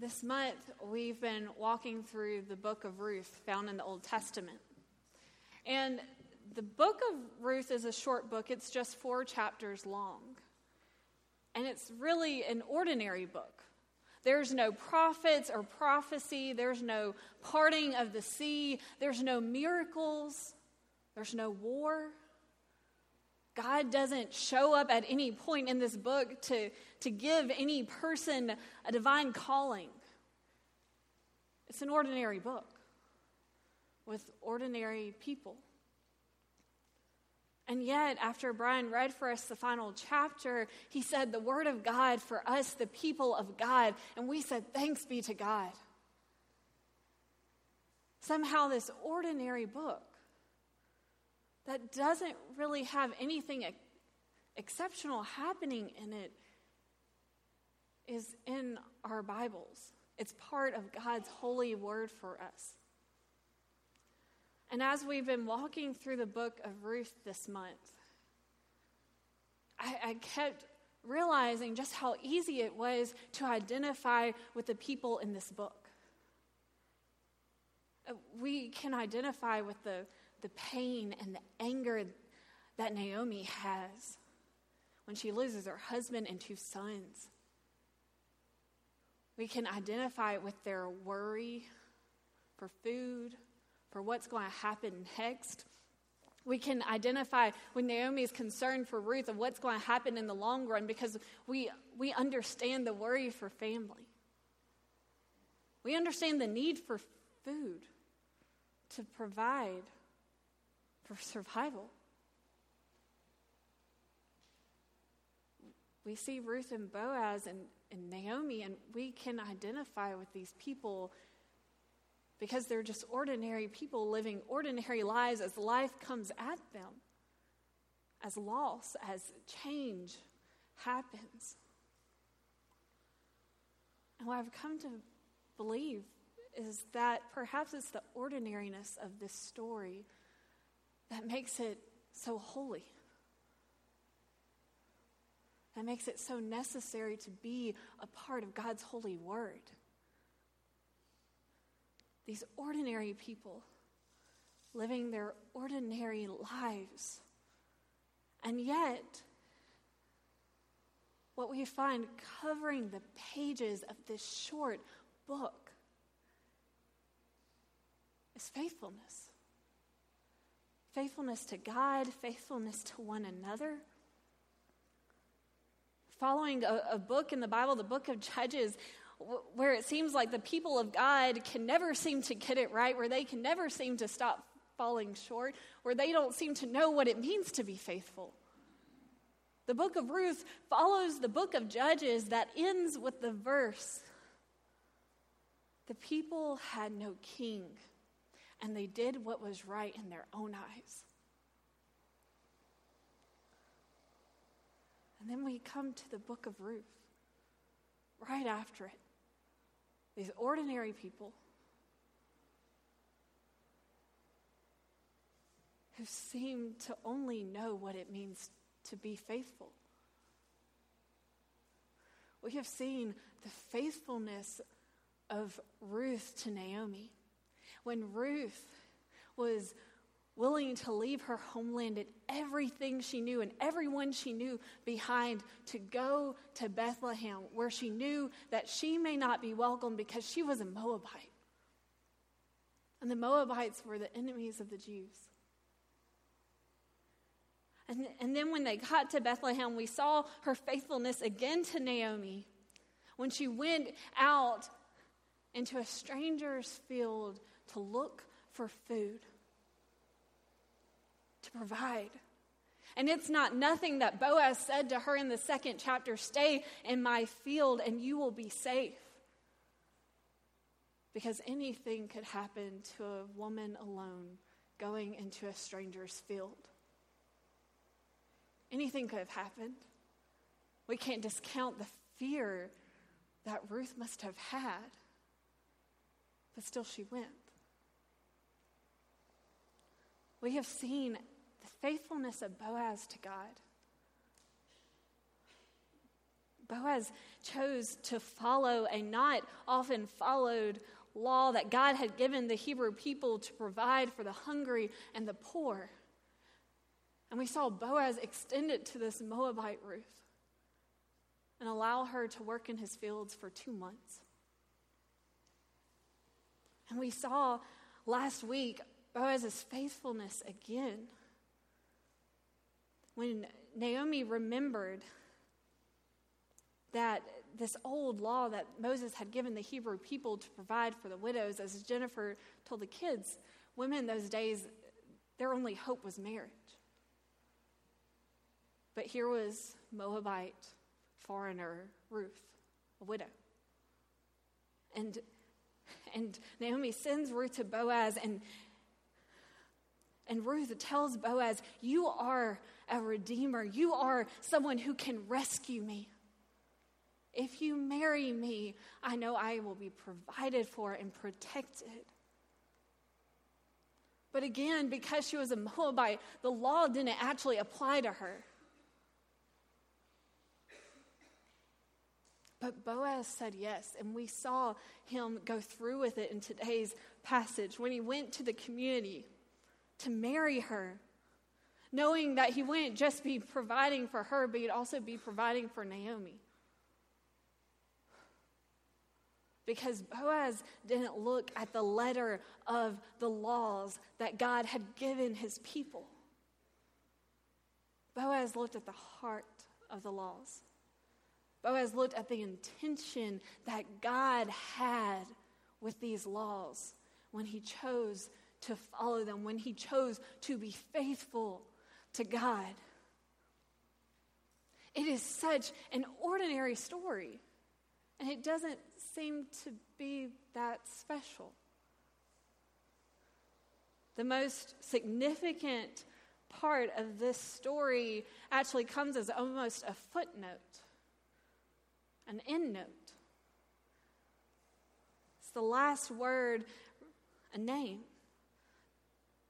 This month, we've been walking through the book of Ruth found in the Old Testament. And the book of Ruth is a short book, it's just four chapters long. And it's really an ordinary book. There's no prophets or prophecy, there's no parting of the sea, there's no miracles, there's no war. God doesn't show up at any point in this book to, to give any person a divine calling. It's an ordinary book with ordinary people. And yet, after Brian read for us the final chapter, he said, The Word of God for us, the people of God. And we said, Thanks be to God. Somehow, this ordinary book that doesn't really have anything exceptional happening in it is in our Bibles. It's part of God's holy word for us. And as we've been walking through the book of Ruth this month, I, I, kept realizing just how easy it was to identify with the people in this book. Uh, we can identify with the the pain and the anger that Naomi has when she loses her husband and two sons. We can identify with their worry for food, for what's going to happen next. We can identify with Naomi's concern for Ruth of what's going to happen in the long run because we, we understand the worry for family. We understand the need for food to provide for survival. We see Ruth and Boaz and, and Naomi, and we can identify with these people because they're just ordinary people living ordinary lives as life comes at them, as loss, as change happens. And what I've come to believe is that perhaps it's the ordinariness of this story that makes it so holy. That makes it so necessary to be a part of God's holy word. These ordinary people living their ordinary lives. And yet, what we find covering the pages of this short book is faithfulness faithfulness to God, faithfulness to one another. Following a, a book in the Bible, the book of Judges, where it seems like the people of God can never seem to get it right, where they can never seem to stop falling short, where they don't seem to know what it means to be faithful. The book of Ruth follows the book of Judges that ends with the verse The people had no king and they did what was right in their own eyes. And then we come to the book of Ruth, right after it. These ordinary people who seem to only know what it means to be faithful. We have seen the faithfulness of Ruth to Naomi when Ruth was willing to leave her homeland and everything she knew and everyone she knew behind to go to Bethlehem, where she knew that she may not be welcome because she was a Moabite. And the Moabites were the enemies of the Jews. And, and then when they got to Bethlehem, we saw her faithfulness again to Naomi when she went out into a stranger's field to look for food, to provide. And it's not nothing that Boaz said to her in the second chapter stay in my field and you will be safe. Because anything could happen to a woman alone going into a stranger's field. Anything could have happened. We can't discount the fear that Ruth must have had. But still, she went we have seen the faithfulness of Boaz to God. Boaz chose to follow a not often followed law that God had given the Hebrew people to provide for the hungry and the poor. And we saw Boaz extend it to this Moabite Ruth and allow her to work in his fields for two months. And we saw last week Oh, Boaz's faithfulness again. When Naomi remembered that this old law that Moses had given the Hebrew people to provide for the widows, as Jennifer told the kids, women those days, their only hope was marriage. But here was Moabite foreigner Ruth, a widow. And, and Naomi sends Ruth to Boaz, and, and Ruth tells Boaz, You are a redeemer. You are someone who can rescue me. If you marry me, I know I will be provided for and protected. But again, because she was a Moabite, the law didn't actually apply to her. But Boaz said yes, and we saw him go through with it in today's passage when he went to the community to marry her, knowing that he wouldn't just be providing for her, but he'd also be providing for Naomi. because Boaz didn't look at the letter of the laws that God had given his people. Boaz looked at the heart of the laws. Boaz looked at the intention that God had with these laws when he chose to follow them, when he chose to be faithful to God. It is such an ordinary story, and it doesn't seem to be that special. The most significant part of this story actually comes as almost a footnote, an endnote. It's the last word, a name,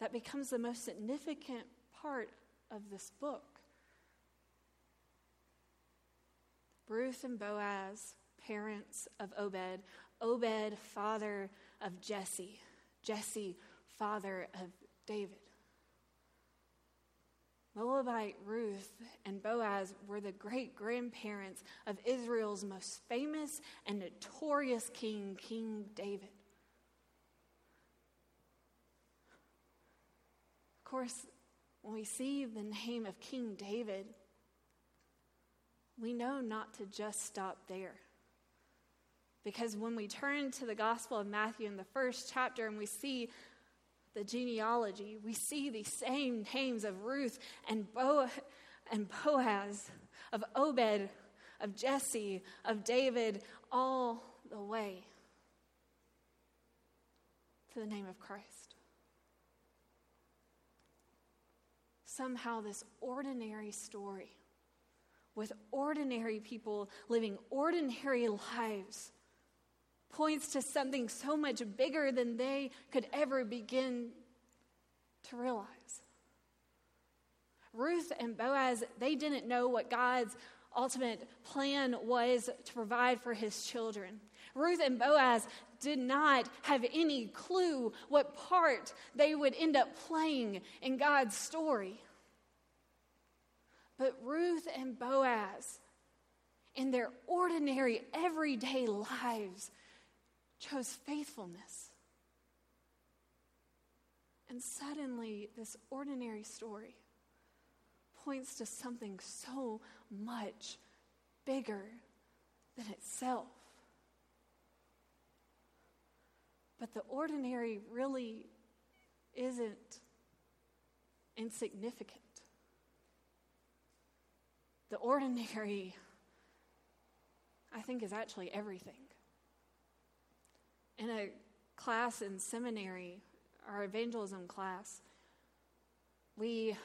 that becomes the most significant part of this book. Ruth and Boaz parents of Obed, Obed, father of Jesse, Jesse, father of David. Moabite Ruth and Boaz were the great grandparents of Israel's most famous and notorious king, King David. Of course, when we see the name of King David, we know not to just stop there. Because when we turn to the Gospel of Matthew in the first chapter and we see the genealogy, we see the same names of Ruth and, Bo- and Boaz, of Obed, of Jesse, of David, all the way to the name of Christ. Somehow, this ordinary story with ordinary people living ordinary lives points to something so much bigger than they could ever begin to realize. Ruth and Boaz, they didn't know what God's ultimate plan was to provide for his children. Ruth and Boaz did not have any clue what part they would end up playing in God's story. But Ruth and Boaz, in their ordinary, everyday lives, chose faithfulness. And suddenly, this ordinary story points to something so much bigger than itself. But the ordinary really isn't insignificant. The ordinary, I think, is actually everything in a class in seminary, our evangelism class, we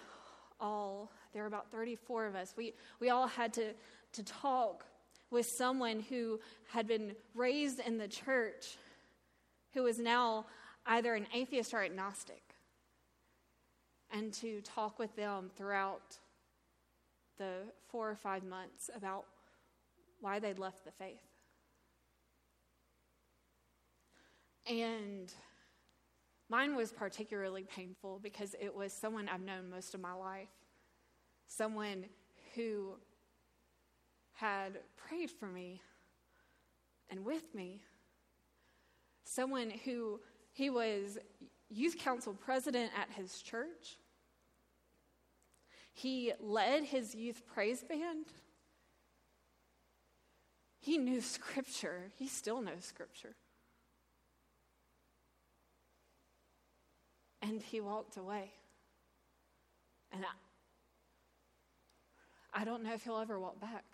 all, there were about 34 of us, we, we all had to, to talk with someone who had been raised in the church who was now either an atheist or agnostic, and to talk with them throughout the four or five months about why they'd left the faith. And mine was particularly painful because it was someone I've known most of my life, someone who had prayed for me and with me, someone who he was youth council president at his church. He led his youth praise band. He knew scripture. He still knows scripture. And he walked away. And I, I don't know if he'll ever walk back.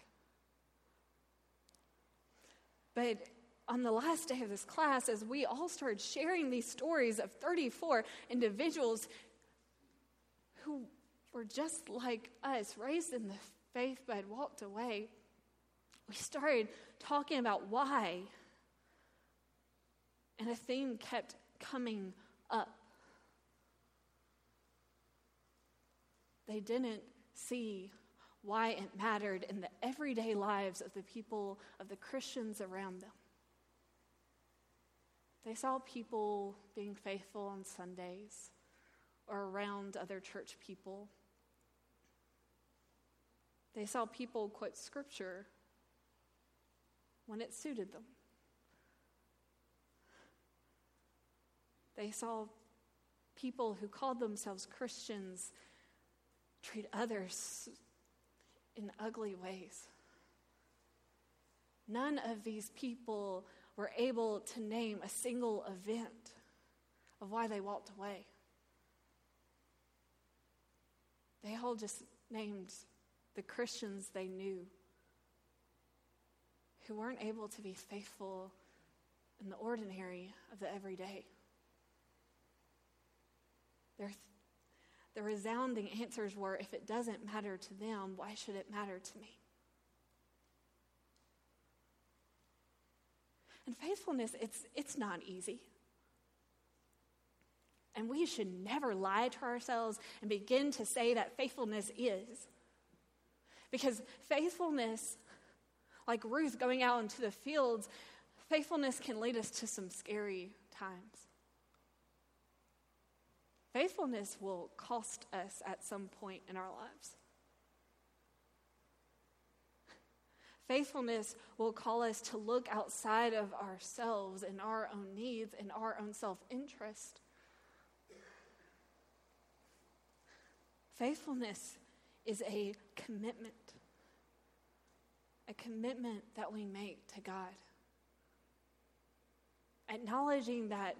But on the last day of this class, as we all started sharing these stories of 34 individuals who were just like us, raised in the faith but had walked away, we started talking about why. And a theme kept coming up. They didn't see why it mattered in the everyday lives of the people, of the Christians around them. They saw people being faithful on Sundays or around other church people. They saw people quote scripture when it suited them. They saw people who called themselves Christians treat others in ugly ways. None of these people were able to name a single event of why they walked away. They all just named the Christians they knew who weren't able to be faithful in the ordinary of the everyday. Their, the resounding answers were if it doesn't matter to them, why should it matter to me? And faithfulness, it's, it's not easy. And we should never lie to ourselves and begin to say that faithfulness is. Because faithfulness, like Ruth going out into the fields, faithfulness can lead us to some scary times. Faithfulness will cost us at some point in our lives. Faithfulness will call us to look outside of ourselves and our own needs and our own self interest. Faithfulness is a commitment, a commitment that we make to God. Acknowledging that,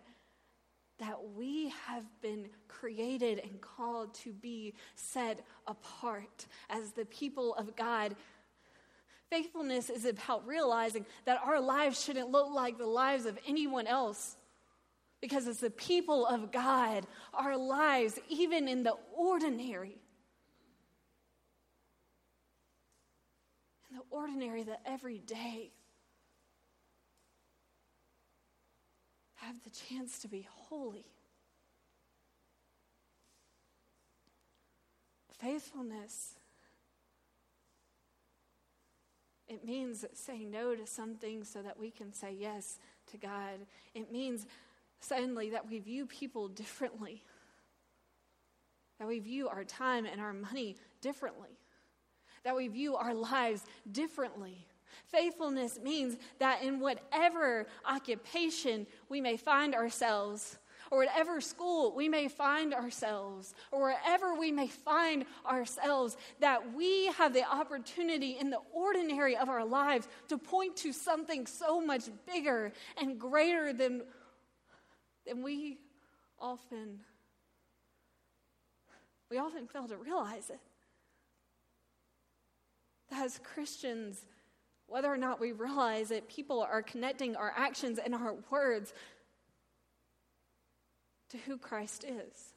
that we have been created and called to be set apart as the people of God Faithfulness is about realizing that our lives shouldn't look like the lives of anyone else. Because as the people of God, our lives, even in the ordinary, in the ordinary, the everyday, have the chance to be holy. Faithfulness It means saying no to some things so that we can say yes to God. It means suddenly that we view people differently, that we view our time and our money differently, that we view our lives differently. Faithfulness means that in whatever occupation we may find ourselves, or whatever school we may find ourselves, or wherever we may find ourselves, that we have the opportunity in the ordinary of our lives to point to something so much bigger and greater than, than we often we often fail to realize it. That as Christians, whether or not we realize it, people are connecting our actions and our words to who Christ is.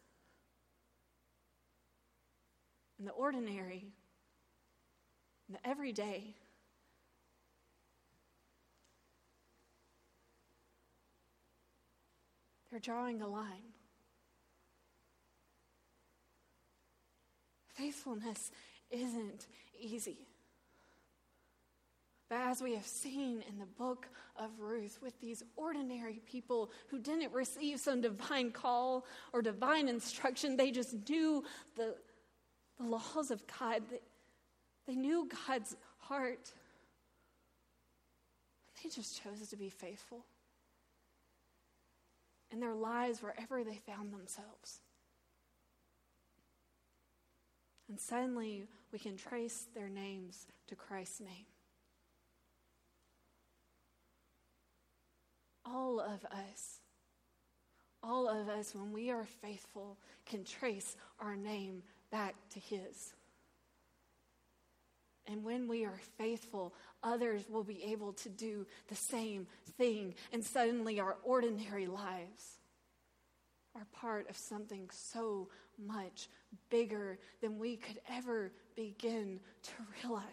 In the ordinary, in the everyday, they're drawing a line. Faithfulness isn't easy. But as we have seen in the book of Ruth, with these ordinary people who didn't receive some divine call or divine instruction, they just knew the, the laws of God. They, they knew God's heart. They just chose to be faithful in their lives wherever they found themselves. And suddenly we can trace their names to Christ's name. All of us, all of us, when we are faithful, can trace our name back to His. And when we are faithful, others will be able to do the same thing. And suddenly our ordinary lives are part of something so much bigger than we could ever begin to realize.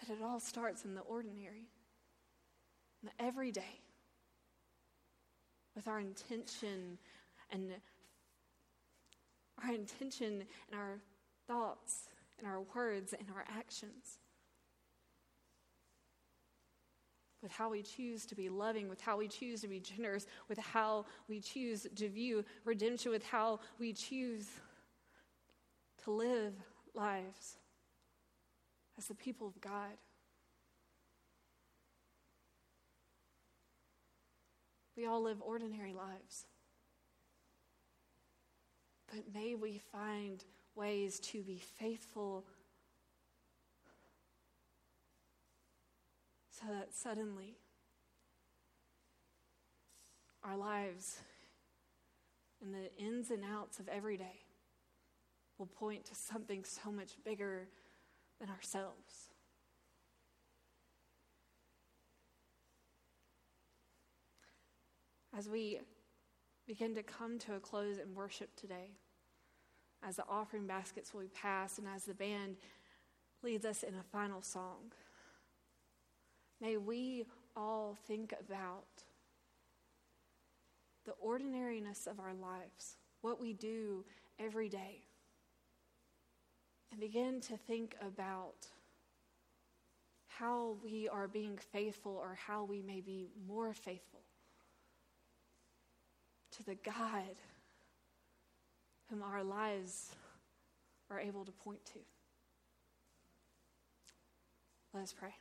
But it all starts in the ordinary, in everyday, with our intention and our intention and our thoughts and our words and our actions. With how we choose to be loving, with how we choose to be generous, with how we choose to view redemption, with how we choose to live lives as the people of God. We all live ordinary lives. But may we find ways to be faithful so that suddenly our lives and the ins and outs of every day will point to something so much bigger than ourselves. As we begin to come to a close in worship today, as the offering baskets will be passed and as the band leads us in a final song. May we all think about the ordinariness of our lives, what we do every day, and begin to think about how we are being faithful or how we may be more faithful to the God whom our lives are able to point to. Let us pray.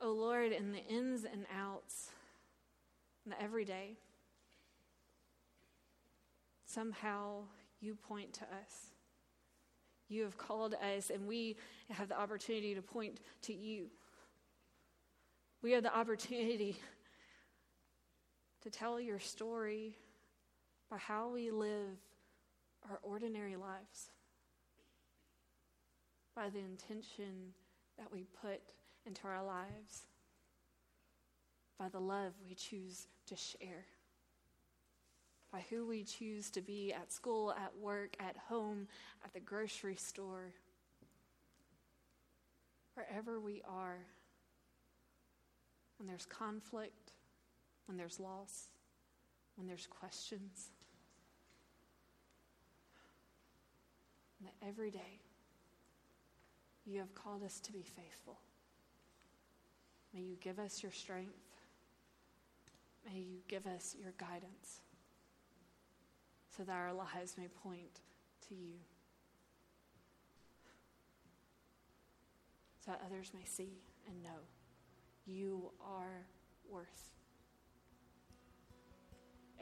O oh Lord, in the ins and outs, in the everyday, somehow you point to us. You have called us, and we have the opportunity to point to you. We have the opportunity to tell your story by how we live our ordinary lives, by the intention that we put into our lives, by the love we choose to share, by who we choose to be at school, at work, at home, at the grocery store, wherever we are, when there's conflict, when there's loss, when there's questions. and that every day you have called us to be faithful. May you give us your strength. May you give us your guidance so that our lives may point to you. So that others may see and know you are worth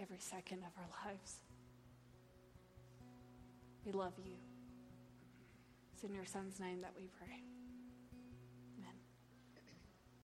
every second of our lives. We love you. It's in your son's name that we pray.